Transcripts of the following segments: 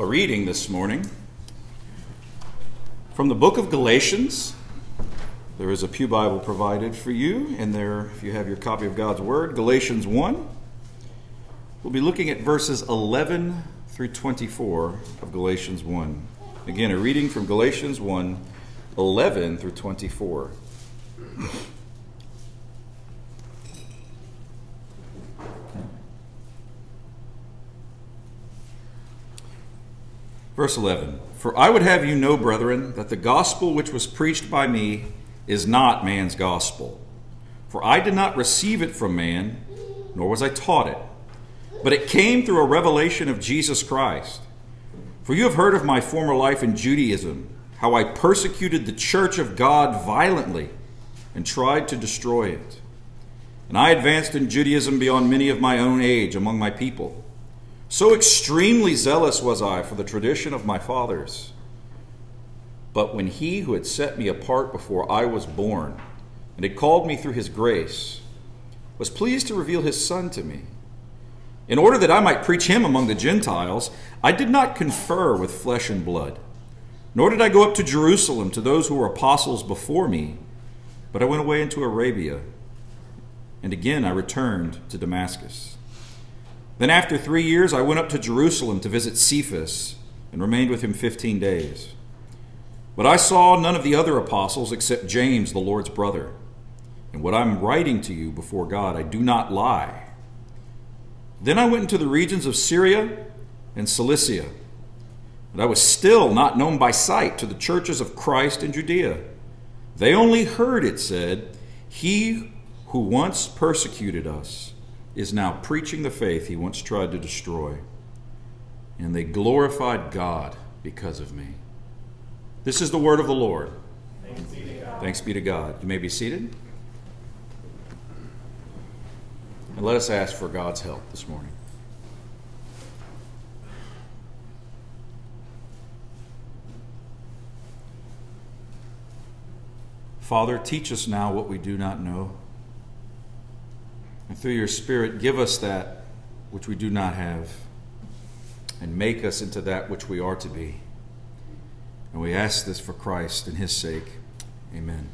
a reading this morning from the book of Galatians. There is a Pew Bible provided for you, and there, if you have your copy of God's Word, Galatians 1. We'll be looking at verses 11 through 24 of Galatians 1. Again, a reading from Galatians 1 11 through 24. Verse 11 For I would have you know, brethren, that the gospel which was preached by me is not man's gospel. For I did not receive it from man, nor was I taught it, but it came through a revelation of Jesus Christ. For you have heard of my former life in Judaism, how I persecuted the church of God violently and tried to destroy it. And I advanced in Judaism beyond many of my own age among my people so extremely zealous was I for the tradition of my fathers. But when he who had set me apart before I was born, and had called me through his grace, was pleased to reveal his Son to me, in order that I might preach him among the Gentiles, I did not confer with flesh and blood, nor did I go up to Jerusalem to those who were apostles before me, but I went away into Arabia, and again I returned to Damascus. Then, after three years, I went up to Jerusalem to visit Cephas and remained with him 15 days. But I saw none of the other apostles except James, the Lord's brother. And what I'm writing to you before God, I do not lie. Then I went into the regions of Syria and Cilicia. But I was still not known by sight to the churches of Christ in Judea. They only heard it said, He who once persecuted us is now preaching the faith he once tried to destroy. And they glorified God because of me. This is the word of the Lord. Thanks be to God. Be to God. You may be seated. And let us ask for God's help this morning. Father, teach us now what we do not know. And through your Spirit, give us that which we do not have and make us into that which we are to be. And we ask this for Christ and his sake. Amen.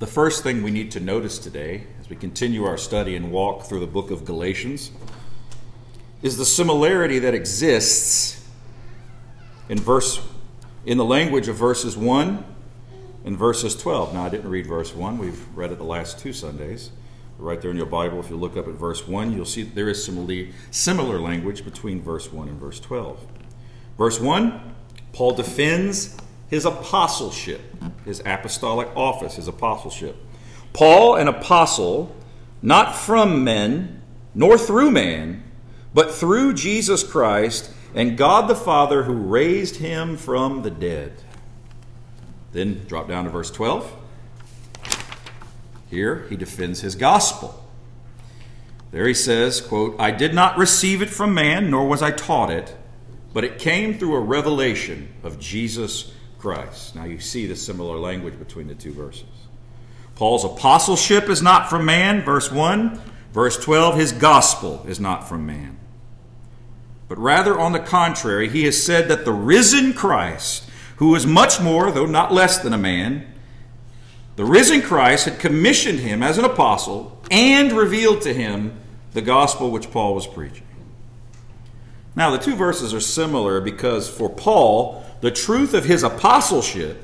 The first thing we need to notice today, as we continue our study and walk through the book of Galatians, is the similarity that exists in verse in the language of verses 1 in verses 12. Now, I didn't read verse 1. We've read it the last two Sundays. Right there in your Bible, if you look up at verse 1, you'll see there is similarly, similar language between verse 1 and verse 12. Verse 1, Paul defends his apostleship, his apostolic office, his apostleship. Paul, an apostle, not from men, nor through man, but through Jesus Christ and God the Father who raised him from the dead. Then drop down to verse 12. Here he defends his gospel. There he says, quote, I did not receive it from man, nor was I taught it, but it came through a revelation of Jesus Christ. Now you see the similar language between the two verses. Paul's apostleship is not from man, verse 1. Verse 12, his gospel is not from man. But rather, on the contrary, he has said that the risen Christ who is much more, though not less than a man, the risen Christ had commissioned him as an apostle and revealed to him the gospel which Paul was preaching. Now, the two verses are similar because for Paul, the truth of his apostleship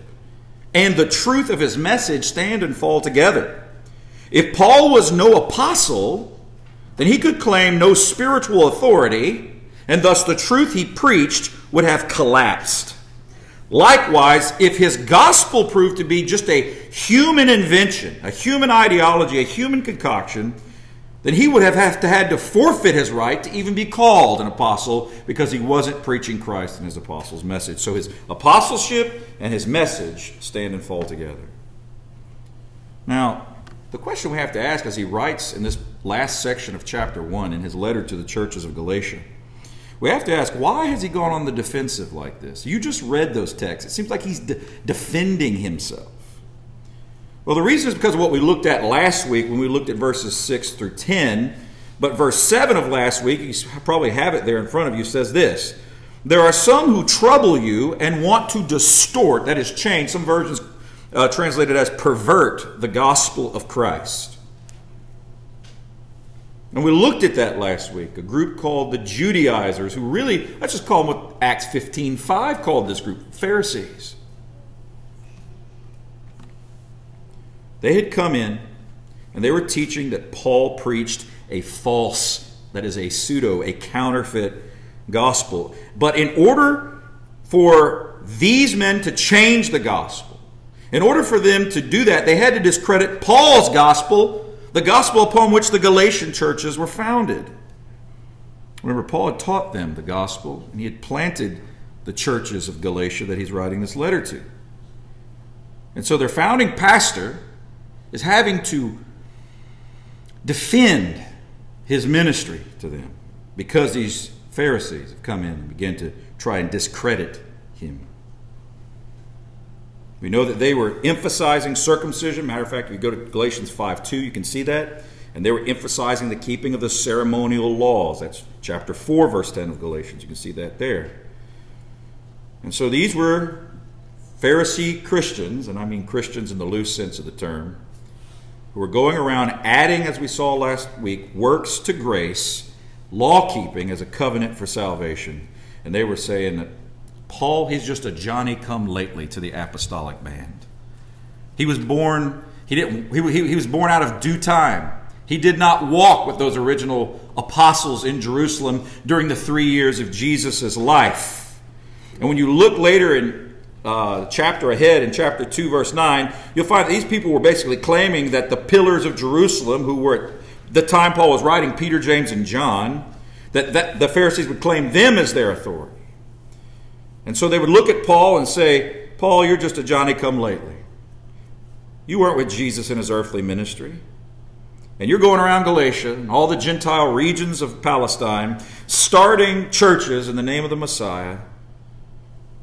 and the truth of his message stand and fall together. If Paul was no apostle, then he could claim no spiritual authority, and thus the truth he preached would have collapsed. Likewise, if his gospel proved to be just a human invention, a human ideology, a human concoction, then he would have, have to had to forfeit his right to even be called an apostle because he wasn't preaching Christ and his apostles' message. So his apostleship and his message stand and fall together. Now, the question we have to ask as he writes in this last section of chapter 1 in his letter to the churches of Galatia we have to ask, why has he gone on the defensive like this? You just read those texts. It seems like he's de- defending himself. Well, the reason is because of what we looked at last week when we looked at verses 6 through 10, But verse 7 of last week, you probably have it there in front of you, says this There are some who trouble you and want to distort, that is, change. Some versions uh, translated as pervert the gospel of Christ. And we looked at that last week, a group called the Judaizers, who really, let's just call them what Acts 15 5 called this group Pharisees. They had come in and they were teaching that Paul preached a false, that is a pseudo, a counterfeit gospel. But in order for these men to change the gospel, in order for them to do that, they had to discredit Paul's gospel, the gospel upon which the Galatian churches were founded. Remember, Paul had taught them the gospel, and he had planted the churches of Galatia that he's writing this letter to. And so their founding pastor is having to defend his ministry to them because these Pharisees have come in and begin to try and discredit him. We know that they were emphasizing circumcision. Matter of fact, if you go to Galatians 5 2, you can see that. And they were emphasizing the keeping of the ceremonial laws. That's chapter 4, verse 10 of Galatians. You can see that there. And so these were Pharisee Christians, and I mean Christians in the loose sense of the term, who were going around adding, as we saw last week, works to grace, law keeping as a covenant for salvation. And they were saying that Paul, he's just a Johnny come lately to the apostolic band. He was born, he, didn't, he, he, he was born out of due time. He did not walk with those original apostles in Jerusalem during the three years of Jesus' life. And when you look later in uh, chapter ahead in chapter 2, verse 9, you'll find these people were basically claiming that the pillars of Jerusalem, who were at the time Paul was writing, Peter, James, and John, that, that the Pharisees would claim them as their authority. And so they would look at Paul and say, Paul, you're just a Johnny come lately. You weren't with Jesus in his earthly ministry. And you're going around Galatia and all the Gentile regions of Palestine, starting churches in the name of the Messiah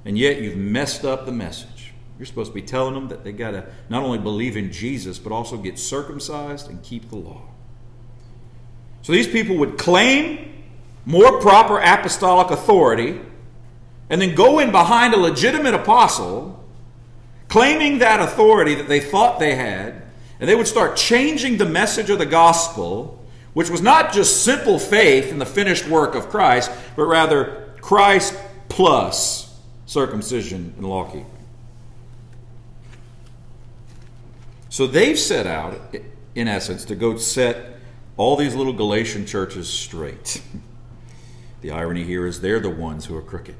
and yet you've messed up the message. You're supposed to be telling them that they got to not only believe in Jesus, but also get circumcised and keep the law. So these people would claim more proper apostolic authority and then go in behind a legitimate apostle, claiming that authority that they thought they had, and they would start changing the message of the gospel, which was not just simple faith in the finished work of Christ, but rather Christ plus circumcision and law keeping. So they've set out, in essence, to go set all these little Galatian churches straight. The irony here is they're the ones who are crooked.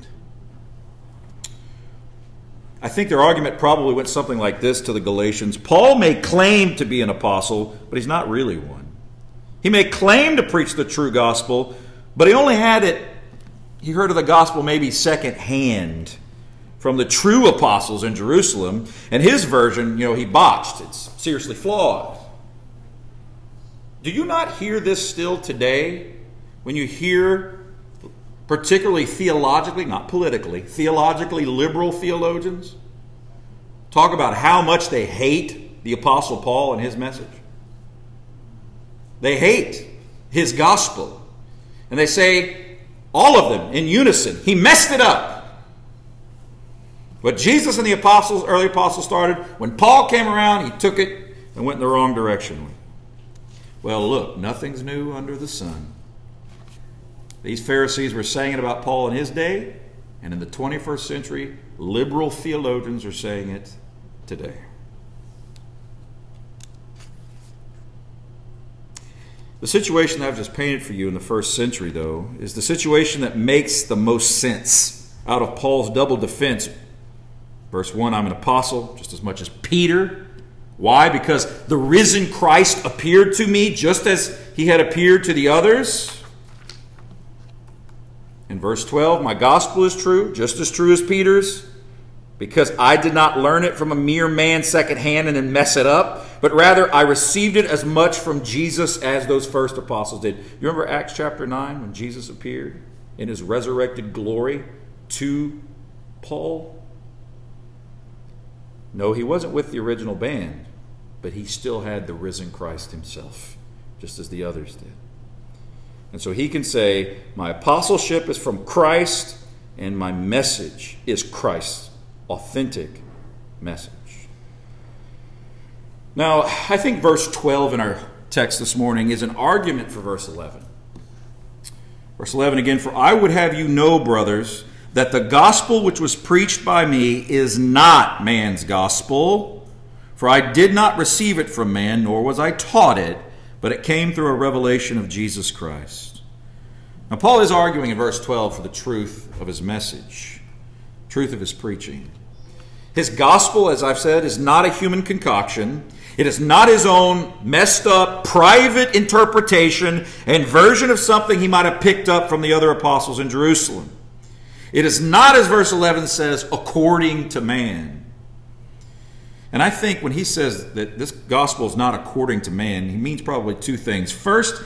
I think their argument probably went something like this to the Galatians Paul may claim to be an apostle, but he's not really one. He may claim to preach the true gospel, but he only had it he heard of the gospel maybe secondhand from the true apostles in Jerusalem, and his version, you know, he botched. It's seriously flawed. Do you not hear this still today when you hear, particularly theologically, not politically, theologically liberal theologians talk about how much they hate the Apostle Paul and his message? They hate his gospel. And they say, all of them in unison. He messed it up. But Jesus and the apostles, early apostles started. When Paul came around, he took it and went in the wrong direction. Well, look, nothing's new under the sun. These Pharisees were saying it about Paul in his day, and in the 21st century, liberal theologians are saying it today. The situation that I've just painted for you in the first century, though, is the situation that makes the most sense out of Paul's double defense. Verse 1 I'm an apostle just as much as Peter. Why? Because the risen Christ appeared to me just as he had appeared to the others. In verse 12, my gospel is true, just as true as Peter's because I did not learn it from a mere man secondhand and then mess it up, but rather I received it as much from Jesus as those first apostles did. You remember Acts chapter 9 when Jesus appeared in his resurrected glory to Paul? No, he wasn't with the original band, but he still had the risen Christ himself, just as the others did. And so he can say, My apostleship is from Christ, and my message is Christ's authentic message. Now, I think verse 12 in our text this morning is an argument for verse 11. Verse 11 again, For I would have you know, brothers, that the gospel which was preached by me is not man's gospel. For I did not receive it from man, nor was I taught it, but it came through a revelation of Jesus Christ. Now, Paul is arguing in verse 12 for the truth of his message, truth of his preaching. His gospel, as I've said, is not a human concoction. It is not his own messed up, private interpretation and version of something he might have picked up from the other apostles in Jerusalem. It is not, as verse 11 says, according to man. And I think when he says that this gospel is not according to man, he means probably two things. First,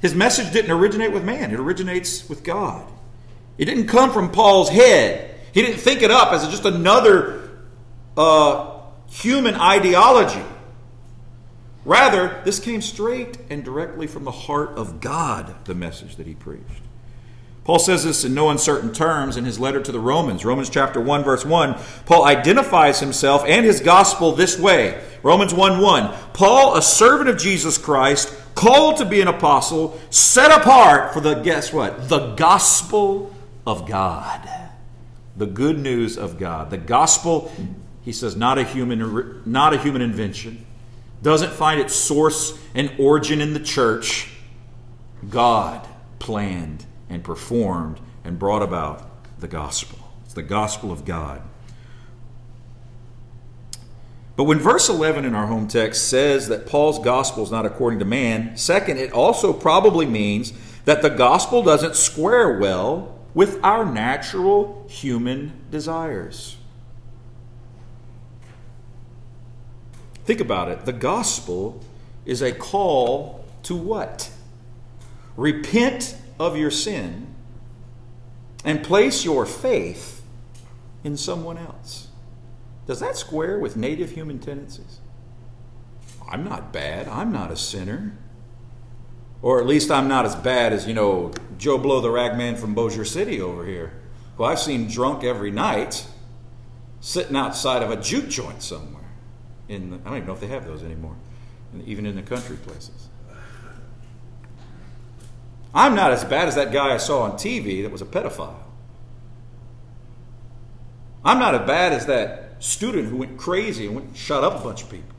his message didn't originate with man, it originates with God. It didn't come from Paul's head. He didn't think it up as just another uh, human ideology. Rather, this came straight and directly from the heart of God, the message that he preached. Paul says this in no uncertain terms in his letter to the Romans. Romans chapter 1 verse 1. Paul identifies himself and his gospel this way. Romans 1 1. Paul, a servant of Jesus Christ, called to be an apostle, set apart for the, guess what? The gospel of God. The good news of God. The gospel, he says, not a human, not a human invention doesn't find its source and origin in the church. God planned and performed and brought about the gospel. It's the gospel of God. But when verse 11 in our home text says that Paul's gospel is not according to man, second, it also probably means that the gospel doesn't square well with our natural human desires. Think about it. The gospel is a call to what? Repent of your sin and place your faith in someone else. Does that square with native human tendencies? I'm not bad. I'm not a sinner. Or at least I'm not as bad as, you know, Joe Blow the ragman from Bossier City over here, who I've seen drunk every night sitting outside of a juke joint somewhere in the, I don't even know if they have those anymore, even in the country places. I'm not as bad as that guy I saw on TV that was a pedophile. I'm not as bad as that student who went crazy and went and shot up a bunch of people.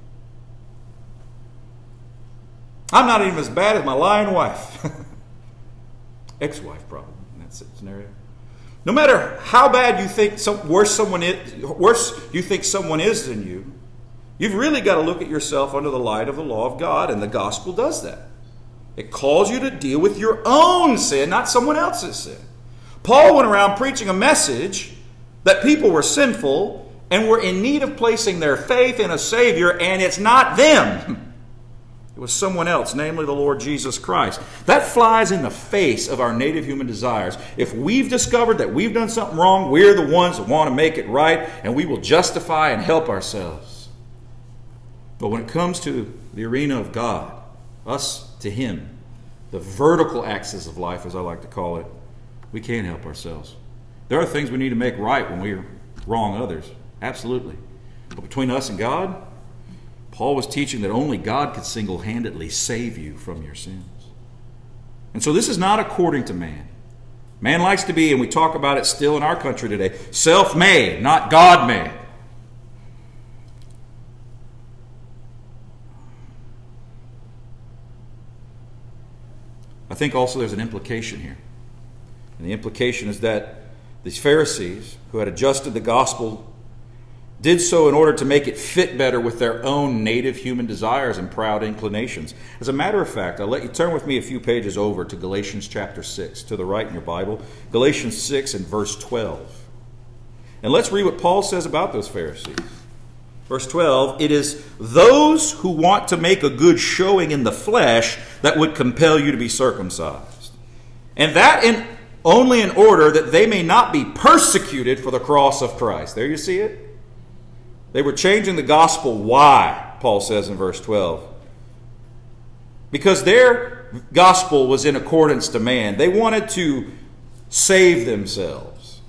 I'm not even as bad as my lying wife. Ex wife, probably, in that scenario. No matter how bad you think some, worse someone is, worse you think someone is than you, You've really got to look at yourself under the light of the law of God, and the gospel does that. It calls you to deal with your own sin, not someone else's sin. Paul went around preaching a message that people were sinful and were in need of placing their faith in a Savior, and it's not them. It was someone else, namely the Lord Jesus Christ. That flies in the face of our native human desires. If we've discovered that we've done something wrong, we're the ones that want to make it right, and we will justify and help ourselves. But when it comes to the arena of God, us to Him, the vertical axis of life, as I like to call it, we can't help ourselves. There are things we need to make right when we wrong others. Absolutely. But between us and God, Paul was teaching that only God could single handedly save you from your sins. And so this is not according to man. Man likes to be, and we talk about it still in our country today, self made, not God made. I think also there's an implication here. And the implication is that these Pharisees, who had adjusted the gospel, did so in order to make it fit better with their own native human desires and proud inclinations. As a matter of fact, I'll let you turn with me a few pages over to Galatians chapter 6, to the right in your Bible. Galatians 6 and verse 12. And let's read what Paul says about those Pharisees. Verse 12, it is those who want to make a good showing in the flesh that would compel you to be circumcised. And that in, only in order that they may not be persecuted for the cross of Christ. There you see it? They were changing the gospel. Why? Paul says in verse 12. Because their gospel was in accordance to man. They wanted to save themselves.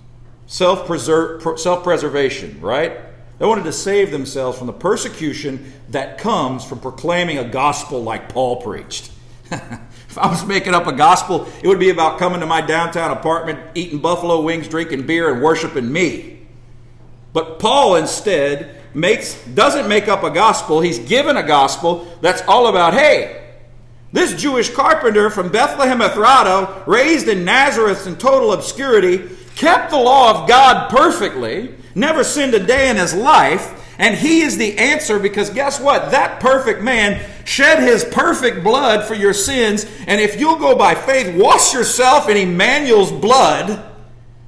Self preservation, right? They wanted to save themselves from the persecution that comes from proclaiming a gospel like Paul preached. if I was making up a gospel, it would be about coming to my downtown apartment, eating buffalo wings, drinking beer, and worshiping me. But Paul instead makes doesn't make up a gospel. He's given a gospel that's all about, hey, this Jewish carpenter from Bethlehem Ephrata, raised in Nazareth in total obscurity, kept the law of God perfectly, never sinned a day in his life, and he is the answer because guess what? That perfect man shed his perfect blood for your sins, and if you'll go by faith, wash yourself in Emmanuel's blood,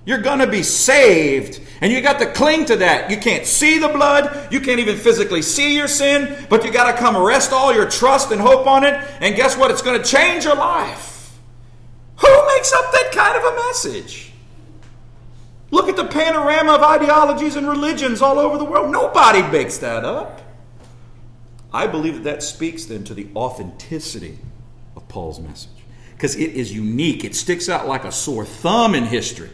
you're going to be saved. And you got to cling to that. You can't see the blood. You can't even physically see your sin, but you got to come rest all your trust and hope on it. And guess what? It's going to change your life. Who makes up that kind of a message? Look at the panorama of ideologies and religions all over the world. Nobody makes that up. I believe that that speaks then to the authenticity of Paul's message because it is unique. It sticks out like a sore thumb in history.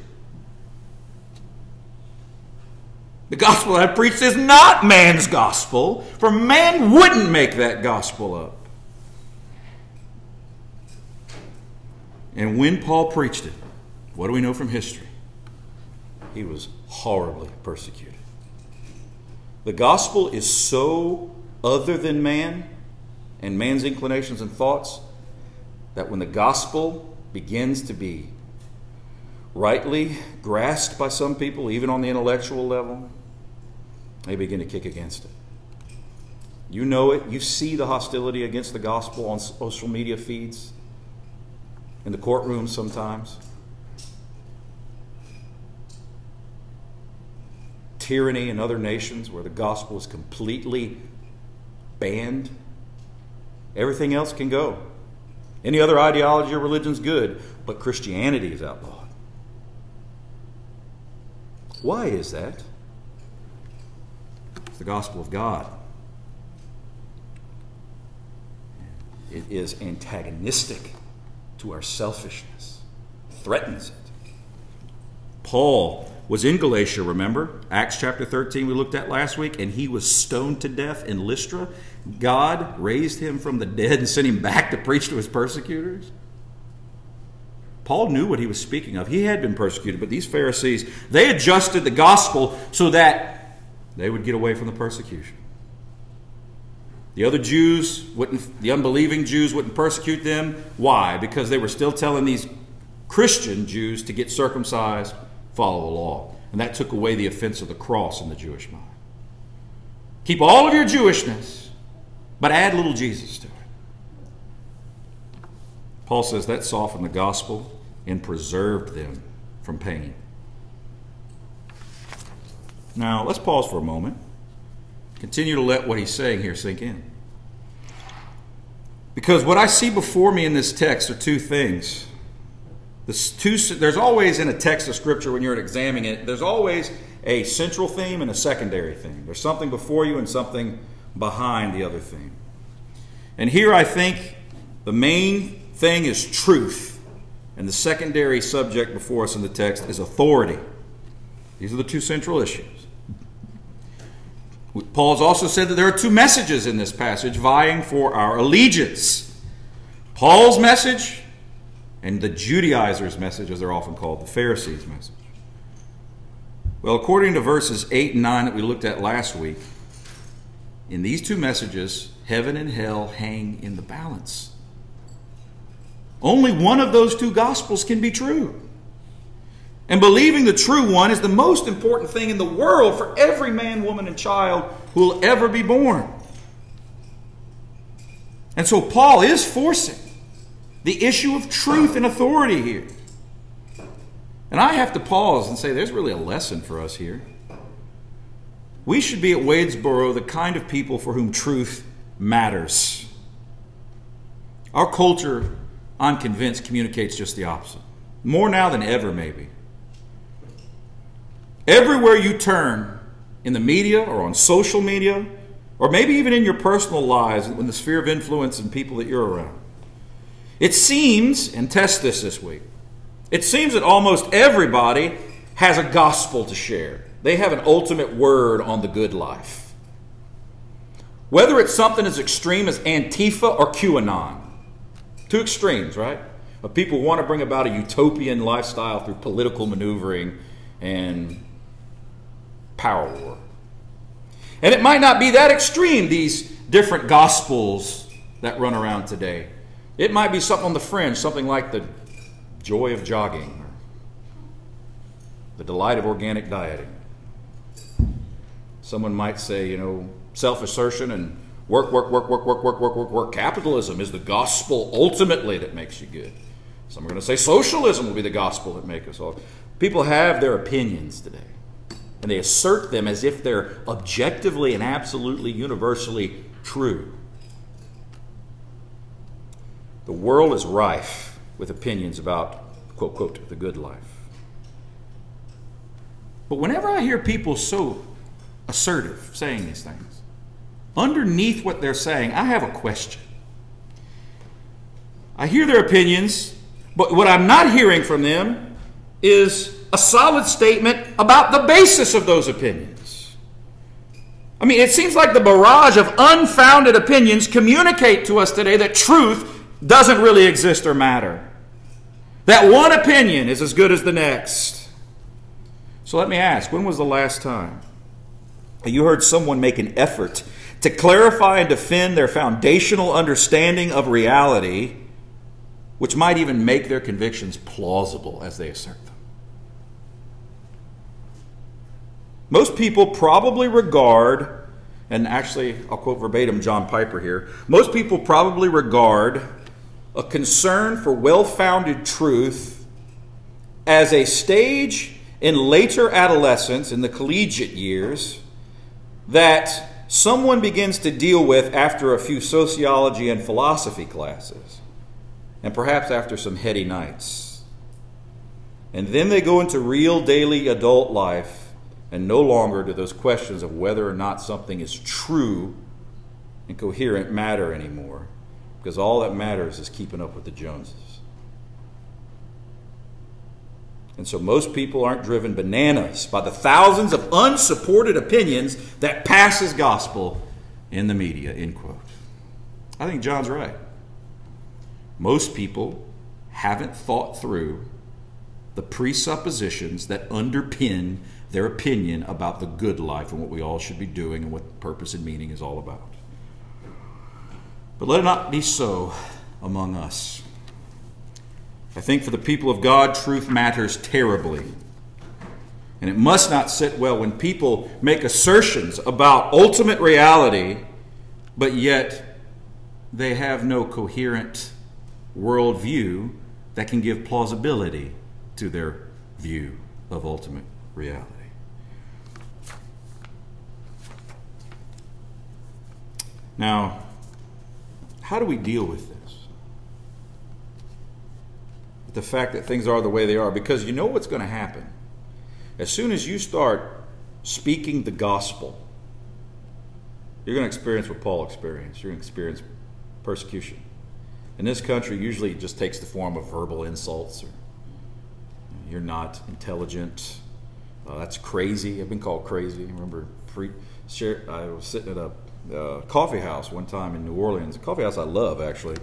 The gospel I preach is not man's gospel, for man wouldn't make that gospel up. And when Paul preached it, what do we know from history? He was horribly persecuted. The gospel is so other than man and man's inclinations and thoughts that when the gospel begins to be rightly grasped by some people, even on the intellectual level, they begin to kick against it. You know it. You see the hostility against the gospel on social media feeds, in the courtroom sometimes. Tyranny in other nations where the gospel is completely banned. Everything else can go. Any other ideology or religion is good, but Christianity is outlawed. Why is that? It's the gospel of God. It is antagonistic to our selfishness, threatens it. Paul was in Galatia, remember? Acts chapter 13, we looked at last week, and he was stoned to death in Lystra. God raised him from the dead and sent him back to preach to his persecutors. Paul knew what he was speaking of. He had been persecuted, but these Pharisees, they adjusted the gospel so that they would get away from the persecution. The other Jews wouldn't, the unbelieving Jews wouldn't persecute them. Why? Because they were still telling these Christian Jews to get circumcised, follow the law. And that took away the offense of the cross in the Jewish mind. Keep all of your Jewishness, but add little Jesus to it. Paul says that softened the gospel and preserved them from pain. Now, let's pause for a moment. Continue to let what he's saying here sink in. Because what I see before me in this text are two things. Two, there's always in a text of Scripture, when you're examining it, there's always a central theme and a secondary theme. There's something before you and something behind the other theme. And here I think the main thing is truth, and the secondary subject before us in the text is authority. These are the two central issues. Paul's also said that there are two messages in this passage vying for our allegiance Paul's message and the Judaizers' message, as they're often called, the Pharisees' message. Well, according to verses 8 and 9 that we looked at last week, in these two messages, heaven and hell hang in the balance. Only one of those two gospels can be true. And believing the true one is the most important thing in the world for every man, woman, and child who will ever be born. And so Paul is forcing the issue of truth and authority here. And I have to pause and say there's really a lesson for us here. We should be at Wadesboro the kind of people for whom truth matters. Our culture, I'm convinced, communicates just the opposite. More now than ever, maybe. Everywhere you turn in the media or on social media, or maybe even in your personal lives, in the sphere of influence and people that you're around, It seems, and test this this week, it seems that almost everybody has a gospel to share. They have an ultimate word on the good life. Whether it's something as extreme as Antifa or QAnon, two extremes, right? But people want to bring about a utopian lifestyle through political maneuvering and power war. And it might not be that extreme, these different gospels that run around today. It might be something on the fringe, something like the joy of jogging, the delight of organic dieting. Someone might say, you know, self assertion and work, work, work, work, work, work, work, work, work. Capitalism is the gospel ultimately that makes you good. Some are going to say socialism will be the gospel that makes us all. People have their opinions today, and they assert them as if they're objectively and absolutely universally true. The world is rife with opinions about, quote, quote, the good life. But whenever I hear people so assertive saying these things, underneath what they're saying, I have a question. I hear their opinions, but what I'm not hearing from them is a solid statement about the basis of those opinions. I mean, it seems like the barrage of unfounded opinions communicate to us today that truth doesn't really exist or matter. That one opinion is as good as the next. So let me ask when was the last time you heard someone make an effort to clarify and defend their foundational understanding of reality, which might even make their convictions plausible as they assert them? Most people probably regard, and actually, I'll quote verbatim John Piper here most people probably regard a concern for well founded truth as a stage in later adolescence, in the collegiate years, that someone begins to deal with after a few sociology and philosophy classes, and perhaps after some heady nights. And then they go into real daily adult life, and no longer do those questions of whether or not something is true and coherent matter anymore because all that matters is keeping up with the Joneses. And so most people aren't driven bananas by the thousands of unsupported opinions that passes gospel in the media, end quote. I think John's right. Most people haven't thought through the presuppositions that underpin their opinion about the good life and what we all should be doing and what purpose and meaning is all about. But let it not be so among us. I think for the people of God, truth matters terribly. And it must not sit well when people make assertions about ultimate reality, but yet they have no coherent worldview that can give plausibility to their view of ultimate reality. Now, how do we deal with this? With the fact that things are the way they are, because you know what's going to happen. As soon as you start speaking the gospel, you're going to experience what Paul experienced. You're going to experience persecution. In this country, usually it just takes the form of verbal insults or you're not intelligent. Uh, that's crazy. I've been called crazy. I remember pre- share, I was sitting at a uh, coffee house one time in New Orleans, a coffee house I love actually.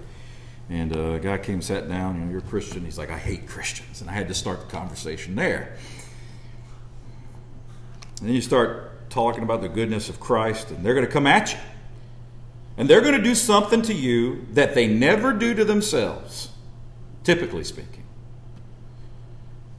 And uh, a guy came, sat down, you know, you're a Christian. He's like, I hate Christians. And I had to start the conversation there. And then you start talking about the goodness of Christ, and they're going to come at you. And they're going to do something to you that they never do to themselves, typically speaking.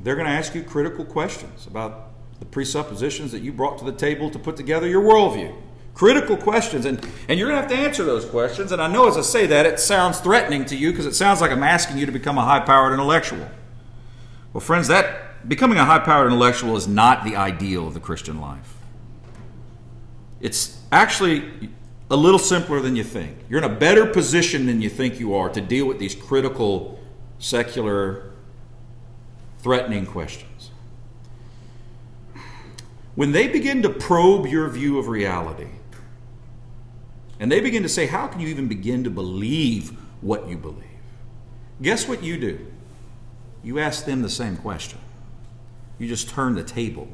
They're going to ask you critical questions about the presuppositions that you brought to the table to put together your worldview critical questions. And, and you're going to have to answer those questions. And I know as I say that, it sounds threatening to you because it sounds like I'm asking you to become a high powered intellectual. Well, friends, that becoming a high powered intellectual is not the ideal of the Christian life. It's actually a little simpler than you think. You're in a better position than you think you are to deal with these critical, secular, threatening questions. When they begin to probe your view of reality, and they begin to say, How can you even begin to believe what you believe? guess what you do? You ask them the same question. You just turn the table.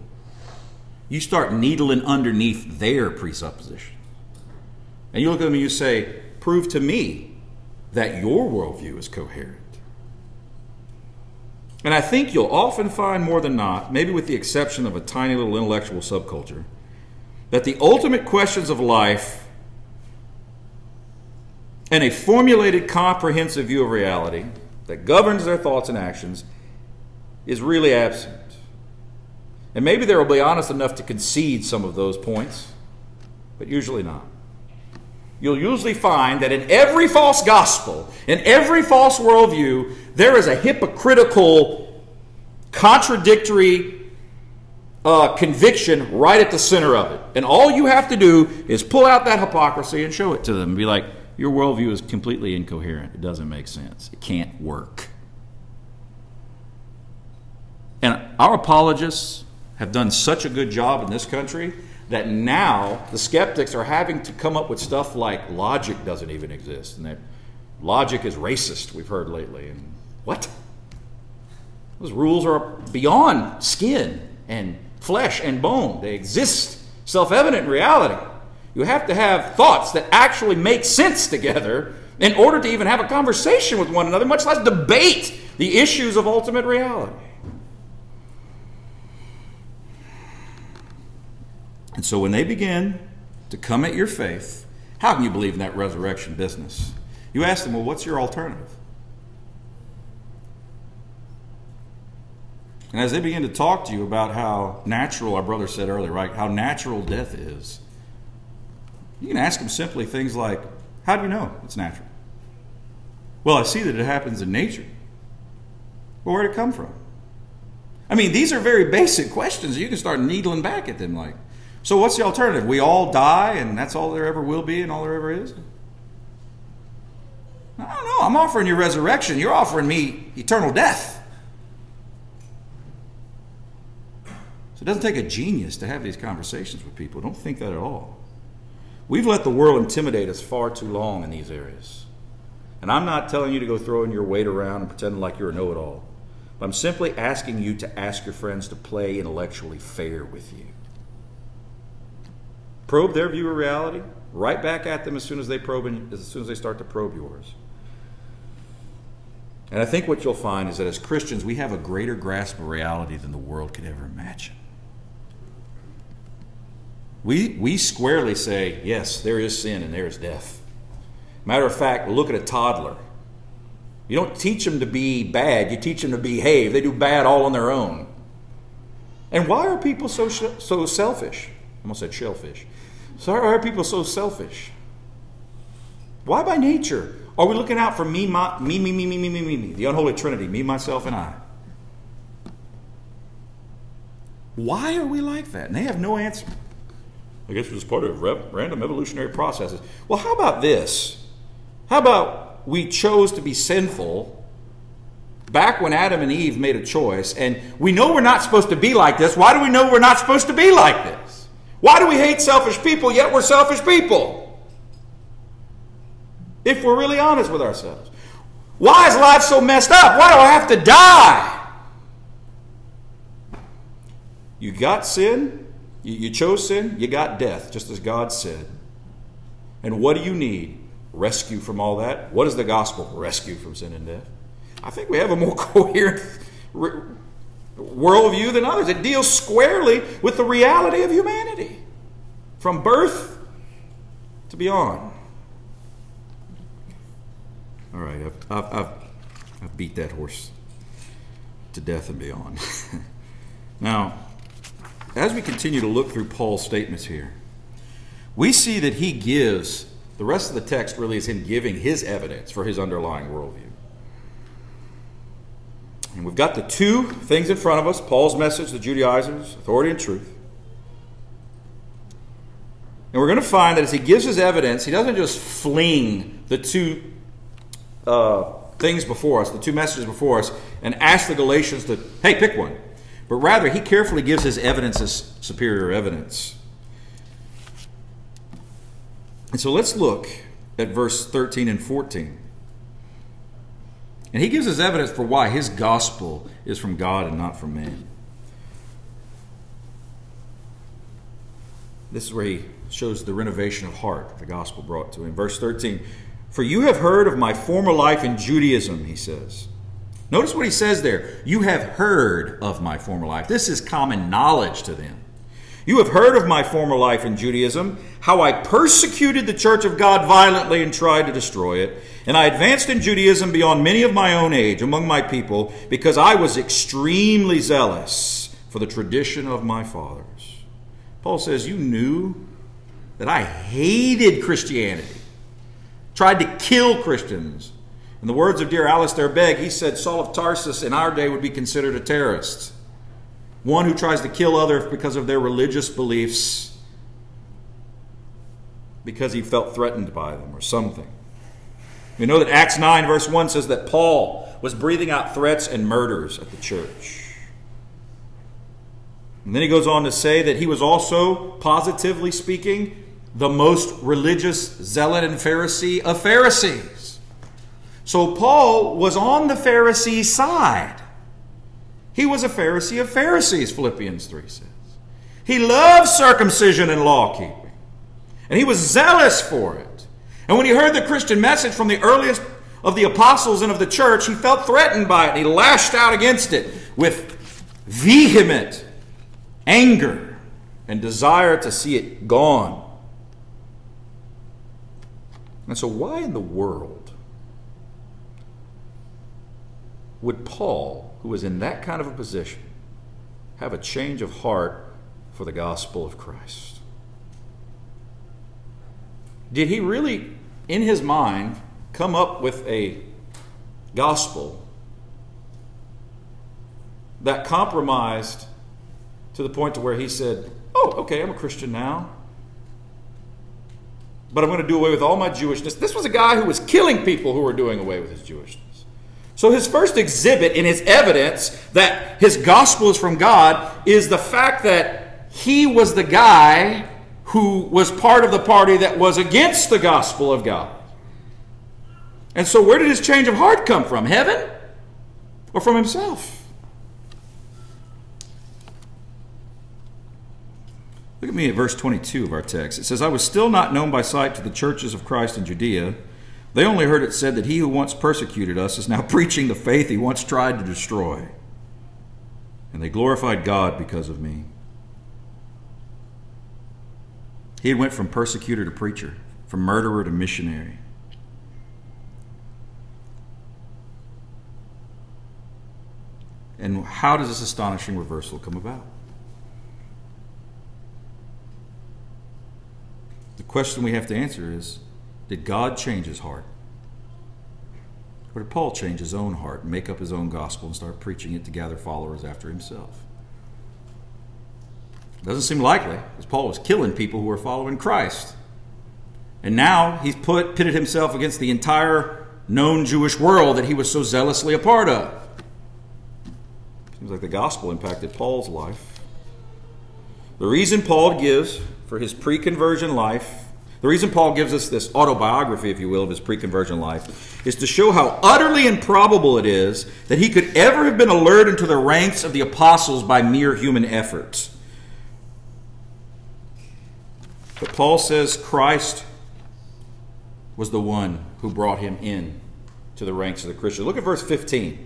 You start needling underneath their presuppositions. And you look at them and you say, Prove to me that your worldview is coherent. And I think you'll often find more than not, maybe with the exception of a tiny little intellectual subculture, that the ultimate questions of life and a formulated, comprehensive view of reality that governs their thoughts and actions is really absent. And maybe they will be honest enough to concede some of those points, but usually not. You'll usually find that in every false gospel, in every false worldview, there is a hypocritical, contradictory uh, conviction right at the center of it. And all you have to do is pull out that hypocrisy and show it to them and be like, your worldview is completely incoherent. It doesn't make sense. It can't work. And our apologists have done such a good job in this country that now the skeptics are having to come up with stuff like logic doesn't even exist and that logic is racist, we've heard lately. And what? Those rules are beyond skin and flesh and bone, they exist self evident in reality. You have to have thoughts that actually make sense together in order to even have a conversation with one another, much less debate the issues of ultimate reality. And so when they begin to come at your faith, how can you believe in that resurrection business? You ask them, well, what's your alternative? And as they begin to talk to you about how natural, our brother said earlier, right, how natural death is, you can ask them simply things like, How do you know it's natural? Well, I see that it happens in nature. Well, where'd it come from? I mean, these are very basic questions. You can start needling back at them like, so what's the alternative? We all die and that's all there ever will be and all there ever is? I don't know. I'm offering you resurrection. You're offering me eternal death. So it doesn't take a genius to have these conversations with people. Don't think that at all. We've let the world intimidate us far too long in these areas. And I'm not telling you to go throwing your weight around and pretending like you're a know it all. I'm simply asking you to ask your friends to play intellectually fair with you. Probe their view of reality, right back at them as soon as they probe as soon as they start to probe yours. And I think what you'll find is that as Christians, we have a greater grasp of reality than the world could ever imagine. We, we squarely say, yes, there is sin and there is death. Matter of fact, look at a toddler. You don't teach them to be bad, you teach them to behave. They do bad all on their own. And why are people so, so selfish? I almost said shellfish. So why are people so selfish? Why by nature? Are we looking out for me, my, me, me, me, me, me, me, me, me, the unholy trinity, me, myself, and I? Why are we like that? And they have no answer. I guess it was part of random evolutionary processes. Well, how about this? How about we chose to be sinful back when Adam and Eve made a choice, and we know we're not supposed to be like this. Why do we know we're not supposed to be like this? Why do we hate selfish people, yet we're selfish people? If we're really honest with ourselves. Why is life so messed up? Why do I have to die? You got sin, you, you chose sin, you got death, just as God said. And what do you need? Rescue from all that. What is the gospel? Rescue from sin and death. I think we have a more coherent worldview than others. It deals squarely with the reality of humanity from birth to beyond. All right, I've, I've, I've, I've beat that horse to death and beyond. now, as we continue to look through Paul's statements here, we see that he gives, the rest of the text really is him giving his evidence for his underlying worldview. And we've got the two things in front of us Paul's message, the Judaizers, authority and truth. And we're going to find that as he gives his evidence, he doesn't just fling the two uh, things before us, the two messages before us, and ask the Galatians to, hey, pick one but rather he carefully gives his evidence as superior evidence. And so let's look at verse 13 and 14. And he gives us evidence for why his gospel is from God and not from man. This is where he shows the renovation of heart the gospel brought to him. Verse 13 For you have heard of my former life in Judaism, he says. Notice what he says there. You have heard of my former life. This is common knowledge to them. You have heard of my former life in Judaism, how I persecuted the church of God violently and tried to destroy it. And I advanced in Judaism beyond many of my own age among my people because I was extremely zealous for the tradition of my fathers. Paul says, You knew that I hated Christianity, tried to kill Christians. In the words of dear Alistair Begg, he said Saul of Tarsus in our day would be considered a terrorist one who tries to kill others because of their religious beliefs, because he felt threatened by them or something. We know that Acts 9, verse 1 says that Paul was breathing out threats and murders at the church. And then he goes on to say that he was also, positively speaking, the most religious zealot and Pharisee of Pharisees. So Paul was on the Pharisee side. He was a Pharisee of Pharisees, Philippians 3 says. He loved circumcision and law keeping, and he was zealous for it. And when he heard the Christian message from the earliest of the apostles and of the church, he felt threatened by it, and he lashed out against it with vehement anger and desire to see it gone. And so, why in the world would Paul who was in that kind of a position have a change of heart for the gospel of Christ? Did he really, in his mind, come up with a gospel that compromised to the point to where he said, "Oh, okay, I'm a Christian now." But I'm going to do away with all my Jewishness. This was a guy who was killing people who were doing away with his Jewishness. So, his first exhibit in his evidence that his gospel is from God is the fact that he was the guy who was part of the party that was against the gospel of God. And so, where did his change of heart come from? Heaven or from himself? Look at me at verse 22 of our text. It says, I was still not known by sight to the churches of Christ in Judea they only heard it said that he who once persecuted us is now preaching the faith he once tried to destroy. And they glorified God because of me. He had went from persecutor to preacher, from murderer to missionary. And how does this astonishing reversal come about? The question we have to answer is did God change his heart? Or did Paul change his own heart and make up his own gospel and start preaching it to gather followers after himself? Doesn't seem likely, because Paul was killing people who were following Christ. And now he's put, pitted himself against the entire known Jewish world that he was so zealously a part of. Seems like the gospel impacted Paul's life. The reason Paul gives for his pre conversion life the reason Paul gives us this autobiography, if you will, of his pre conversion life is to show how utterly improbable it is that he could ever have been allured into the ranks of the apostles by mere human efforts. But Paul says Christ was the one who brought him in to the ranks of the Christians. Look at verse 15.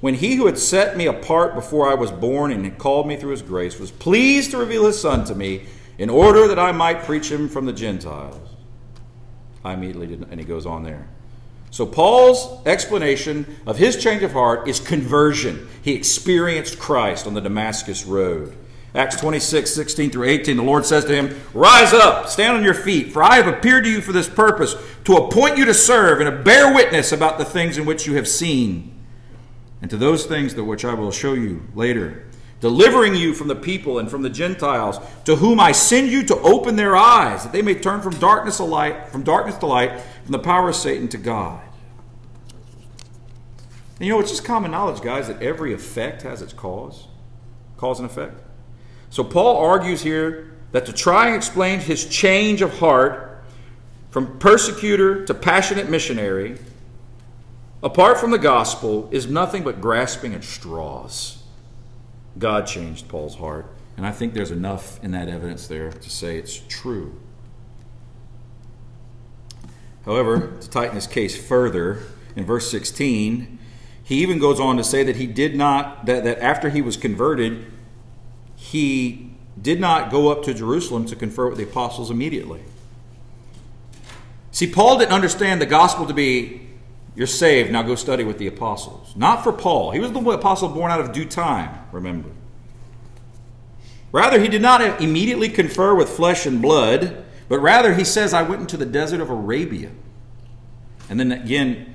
When he who had set me apart before I was born and had called me through his grace was pleased to reveal his son to me in order that I might preach him from the Gentiles. I immediately did, and he goes on there. So Paul's explanation of his change of heart is conversion. He experienced Christ on the Damascus road. Acts 26, 16 through 18, the Lord says to him, Rise up, stand on your feet, for I have appeared to you for this purpose, to appoint you to serve and to bear witness about the things in which you have seen, and to those things that which I will show you later delivering you from the people and from the Gentiles, to whom I send you to open their eyes, that they may turn from darkness to light, from darkness to light, from the power of Satan to God. And you know, it's just common knowledge, guys, that every effect has its cause. Cause and effect. So Paul argues here that to try and explain his change of heart from persecutor to passionate missionary, apart from the gospel, is nothing but grasping at straws. God changed Paul's heart. And I think there's enough in that evidence there to say it's true. However, to tighten his case further, in verse 16, he even goes on to say that he did not, that, that after he was converted, he did not go up to Jerusalem to confer with the apostles immediately. See, Paul didn't understand the gospel to be, you're saved, now go study with the apostles. Not for Paul. He was the apostle born out of due time, remember. Rather, he did not immediately confer with flesh and blood, but rather he says, I went into the desert of Arabia. And then again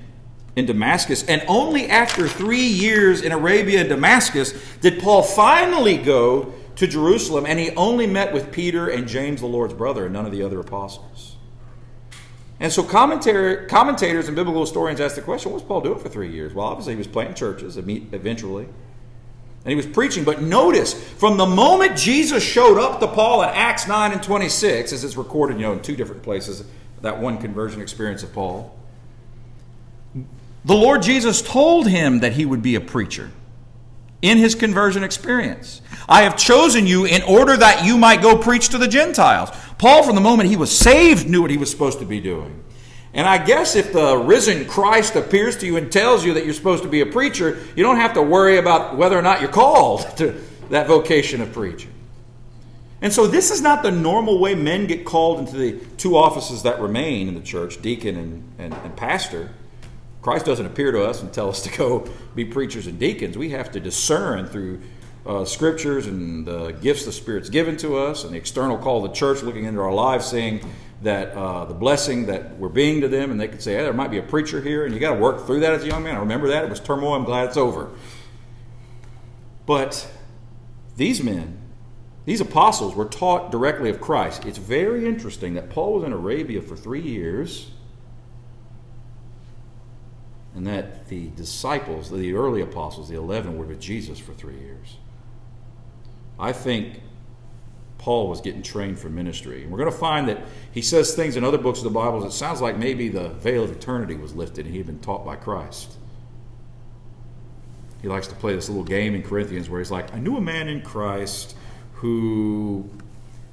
in Damascus. And only after three years in Arabia and Damascus did Paul finally go to Jerusalem, and he only met with Peter and James, the Lord's brother, and none of the other apostles. And so commentators and biblical historians ask the question, what was Paul doing for three years? Well, obviously he was planting churches eventually. And he was preaching. But notice, from the moment Jesus showed up to Paul in Acts 9 and 26, as it's recorded, you know, in two different places, that one conversion experience of Paul, the Lord Jesus told him that he would be a preacher in his conversion experience. I have chosen you in order that you might go preach to the Gentiles. Paul, from the moment he was saved, knew what he was supposed to be doing. And I guess if the risen Christ appears to you and tells you that you're supposed to be a preacher, you don't have to worry about whether or not you're called to that vocation of preaching. And so this is not the normal way men get called into the two offices that remain in the church, deacon and, and, and pastor. Christ doesn't appear to us and tell us to go be preachers and deacons. We have to discern through uh, scriptures and the gifts the Spirit's given to us and the external call of the church looking into our lives, saying that uh, the blessing that we're being to them, and they could say, hey, there might be a preacher here, and you got to work through that as a young man. I remember that. It was turmoil. I'm glad it's over. But these men, these apostles, were taught directly of Christ. It's very interesting that Paul was in Arabia for three years and that the disciples, the early apostles, the 11, were with Jesus for three years. I think Paul was getting trained for ministry. And we're going to find that he says things in other books of the Bible that sounds like maybe the veil of eternity was lifted and he had been taught by Christ. He likes to play this little game in Corinthians where he's like, I knew a man in Christ who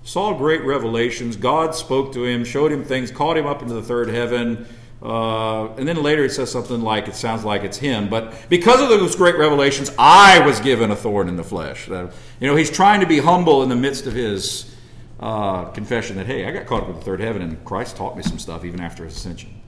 saw great revelations. God spoke to him, showed him things, called him up into the third heaven, uh, and then later he says something like, it sounds like it's him. But because of those great revelations, I was given a thorn in the flesh. You know, he's trying to be humble in the midst of his uh, confession that, hey, I got caught up in the third heaven, and Christ taught me some stuff even after his ascension.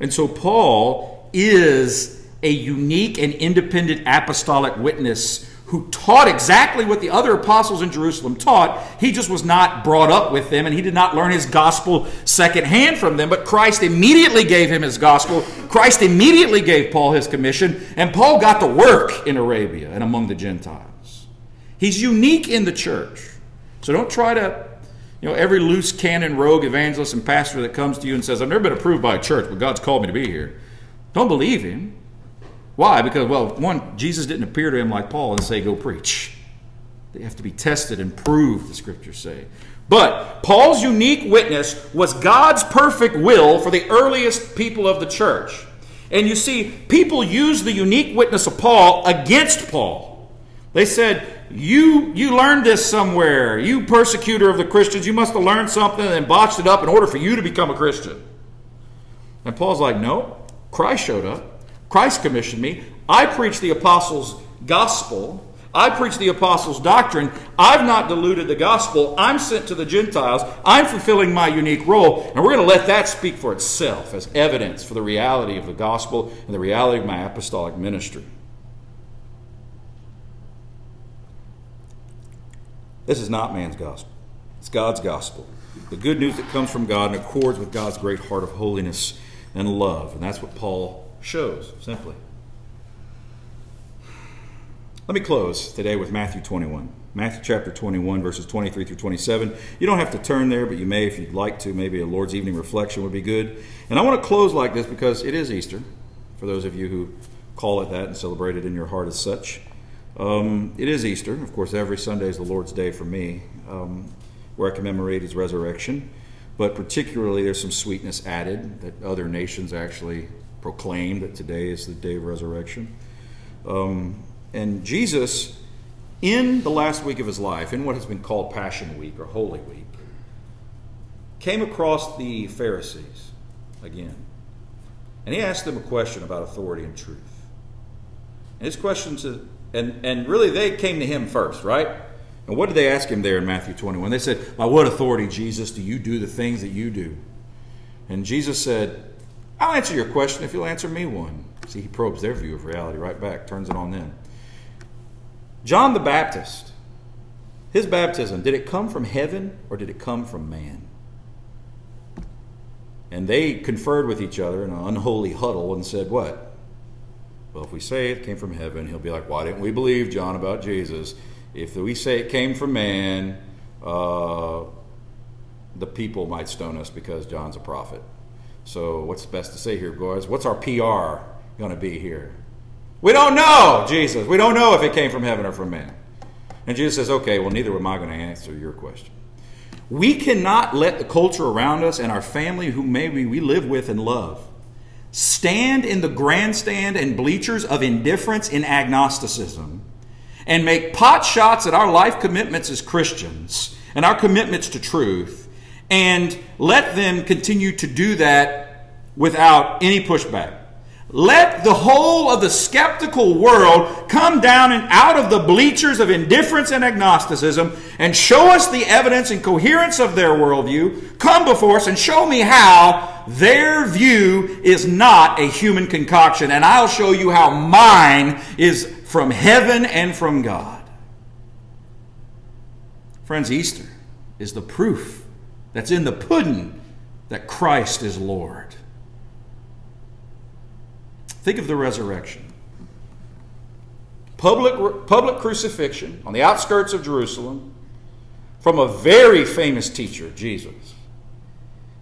And so Paul is a unique and independent apostolic witness who taught exactly what the other apostles in Jerusalem taught. He just was not brought up with them and he did not learn his gospel secondhand from them. But Christ immediately gave him his gospel. Christ immediately gave Paul his commission. And Paul got to work in Arabia and among the Gentiles. He's unique in the church. So don't try to, you know, every loose cannon rogue evangelist and pastor that comes to you and says, I've never been approved by a church, but God's called me to be here. Don't believe him. Why? Because, well, one, Jesus didn't appear to him like Paul and say, go preach. They have to be tested and proved, the scriptures say. But Paul's unique witness was God's perfect will for the earliest people of the church. And you see, people used the unique witness of Paul against Paul. They said, you, you learned this somewhere. You persecutor of the Christians, you must have learned something and botched it up in order for you to become a Christian. And Paul's like, no, Christ showed up. Christ commissioned me. I preach the apostles' gospel. I preach the apostles' doctrine. I've not diluted the gospel. I'm sent to the Gentiles. I'm fulfilling my unique role. And we're going to let that speak for itself as evidence for the reality of the gospel and the reality of my apostolic ministry. This is not man's gospel, it's God's gospel. The good news that comes from God and accords with God's great heart of holiness and love. And that's what Paul shows, simply. Let me close today with Matthew 21. Matthew chapter 21, verses 23 through 27. You don't have to turn there, but you may if you'd like to. Maybe a Lord's evening reflection would be good. And I want to close like this because it is Easter, for those of you who call it that and celebrate it in your heart as such. Um, it is Easter. Of course, every Sunday is the Lord's day for me, um, where I commemorate his resurrection. But particularly, there's some sweetness added that other nations actually proclaimed that today is the day of resurrection. Um, and Jesus, in the last week of his life, in what has been called Passion Week or Holy Week, came across the Pharisees again. And he asked them a question about authority and truth. And his questions, and, and really they came to him first, right? And what did they ask him there in Matthew 21? They said, By what authority, Jesus, do you do the things that you do? And Jesus said, I'll answer your question if you'll answer me one. See, he probes their view of reality right back, turns it on them. John the Baptist, his baptism, did it come from heaven or did it come from man? And they conferred with each other in an unholy huddle and said, What? Well, if we say it came from heaven, he'll be like, Why didn't we believe John about Jesus? If we say it came from man, uh, the people might stone us because John's a prophet. So, what's best to say here, guys? What's our PR going to be here? We don't know, Jesus. We don't know if it came from heaven or from man. And Jesus says, okay, well, neither am I going to answer your question. We cannot let the culture around us and our family, who maybe we live with and love, stand in the grandstand and bleachers of indifference in agnosticism and make pot shots at our life commitments as Christians and our commitments to truth and let them continue to do that without any pushback. Let the whole of the skeptical world come down and out of the bleachers of indifference and agnosticism and show us the evidence and coherence of their worldview. Come before us and show me how their view is not a human concoction, and I'll show you how mine is from heaven and from God. Friends, Easter is the proof that's in the pudding that Christ is Lord. Think of the resurrection. Public, public crucifixion on the outskirts of Jerusalem from a very famous teacher, Jesus.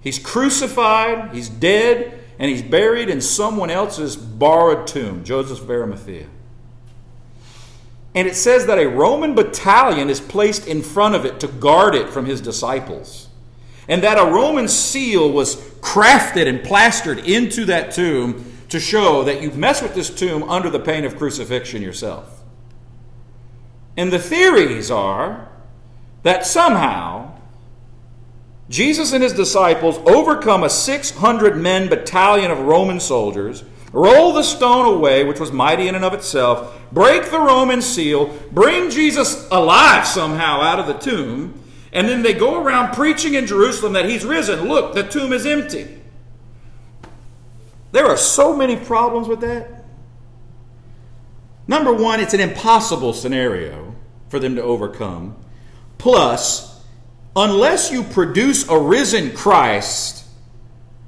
He's crucified, he's dead, and he's buried in someone else's borrowed tomb, Joseph of Arimathea. And it says that a Roman battalion is placed in front of it to guard it from his disciples. And that a Roman seal was crafted and plastered into that tomb to show that you've messed with this tomb under the pain of crucifixion yourself. And the theories are that somehow Jesus and his disciples overcome a 600 men battalion of Roman soldiers, roll the stone away, which was mighty in and of itself, break the Roman seal, bring Jesus alive somehow out of the tomb, and then they go around preaching in Jerusalem that he's risen. Look, the tomb is empty. There are so many problems with that. Number one, it's an impossible scenario for them to overcome. Plus, unless you produce a risen Christ,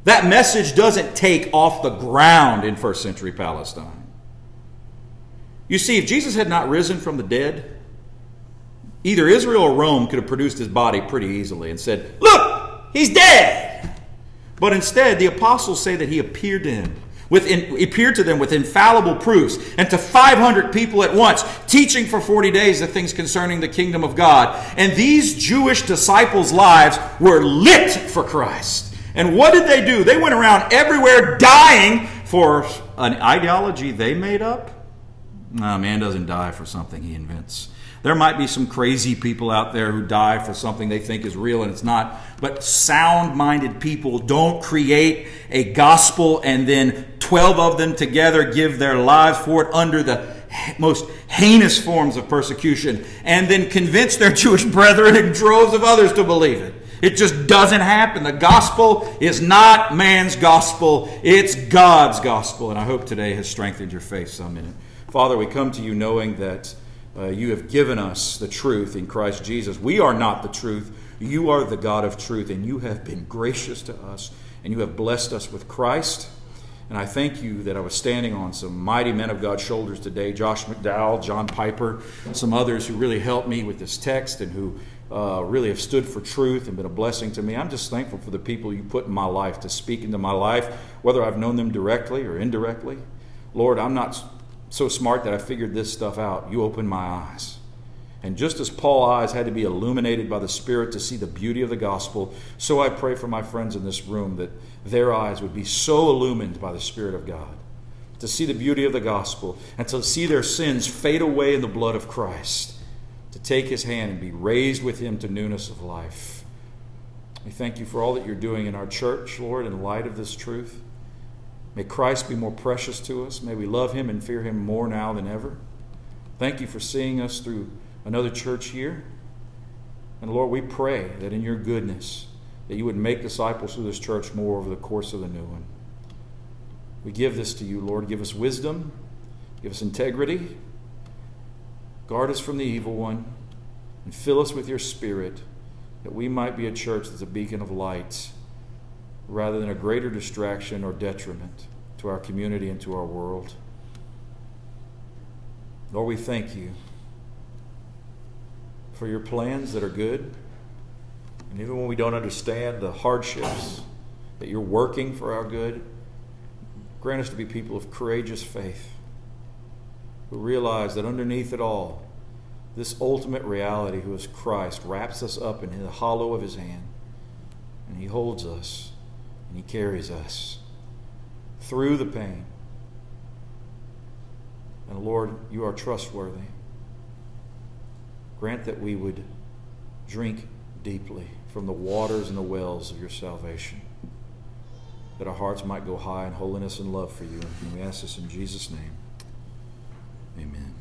that message doesn't take off the ground in first century Palestine. You see, if Jesus had not risen from the dead, either Israel or Rome could have produced his body pretty easily and said, Look, he's dead. But instead, the apostles say that he appeared to him. With in, appeared to them with infallible proofs and to 500 people at once, teaching for 40 days the things concerning the kingdom of God. And these Jewish disciples' lives were lit for Christ. And what did they do? They went around everywhere dying for an ideology they made up. No, man doesn't die for something he invents. There might be some crazy people out there who die for something they think is real and it's not. But sound minded people don't create a gospel and then 12 of them together give their lives for it under the most heinous forms of persecution and then convince their Jewish brethren and droves of others to believe it. It just doesn't happen. The gospel is not man's gospel, it's God's gospel. And I hope today has strengthened your faith some in it. Father, we come to you knowing that uh, you have given us the truth in Christ Jesus. We are not the truth. You are the God of truth, and you have been gracious to us, and you have blessed us with Christ. And I thank you that I was standing on some mighty men of God's shoulders today Josh McDowell, John Piper, some others who really helped me with this text and who uh, really have stood for truth and been a blessing to me. I'm just thankful for the people you put in my life to speak into my life, whether I've known them directly or indirectly. Lord, I'm not so smart that I figured this stuff out. You opened my eyes. And just as Paul's eyes had to be illuminated by the Spirit to see the beauty of the gospel, so I pray for my friends in this room that their eyes would be so illumined by the Spirit of God to see the beauty of the gospel and to see their sins fade away in the blood of Christ, to take his hand and be raised with him to newness of life. We thank you for all that you're doing in our church, Lord, in light of this truth. May Christ be more precious to us. May we love him and fear him more now than ever. Thank you for seeing us through another church year. And Lord, we pray that in your goodness, that you would make disciples through this church more over the course of the new one. We give this to you, Lord. Give us wisdom, give us integrity, guard us from the evil one, and fill us with your spirit that we might be a church that's a beacon of light rather than a greater distraction or detriment to our community and to our world. Lord, we thank you for your plans that are good. And even when we don't understand the hardships, that you're working for our good, grant us to be people of courageous faith who realize that underneath it all, this ultimate reality, who is Christ, wraps us up in the hollow of his hand. And he holds us and he carries us through the pain. And Lord, you are trustworthy. Grant that we would drink deeply from the waters and the wells of your salvation, that our hearts might go high in holiness and love for you. And we ask this in Jesus' name. Amen.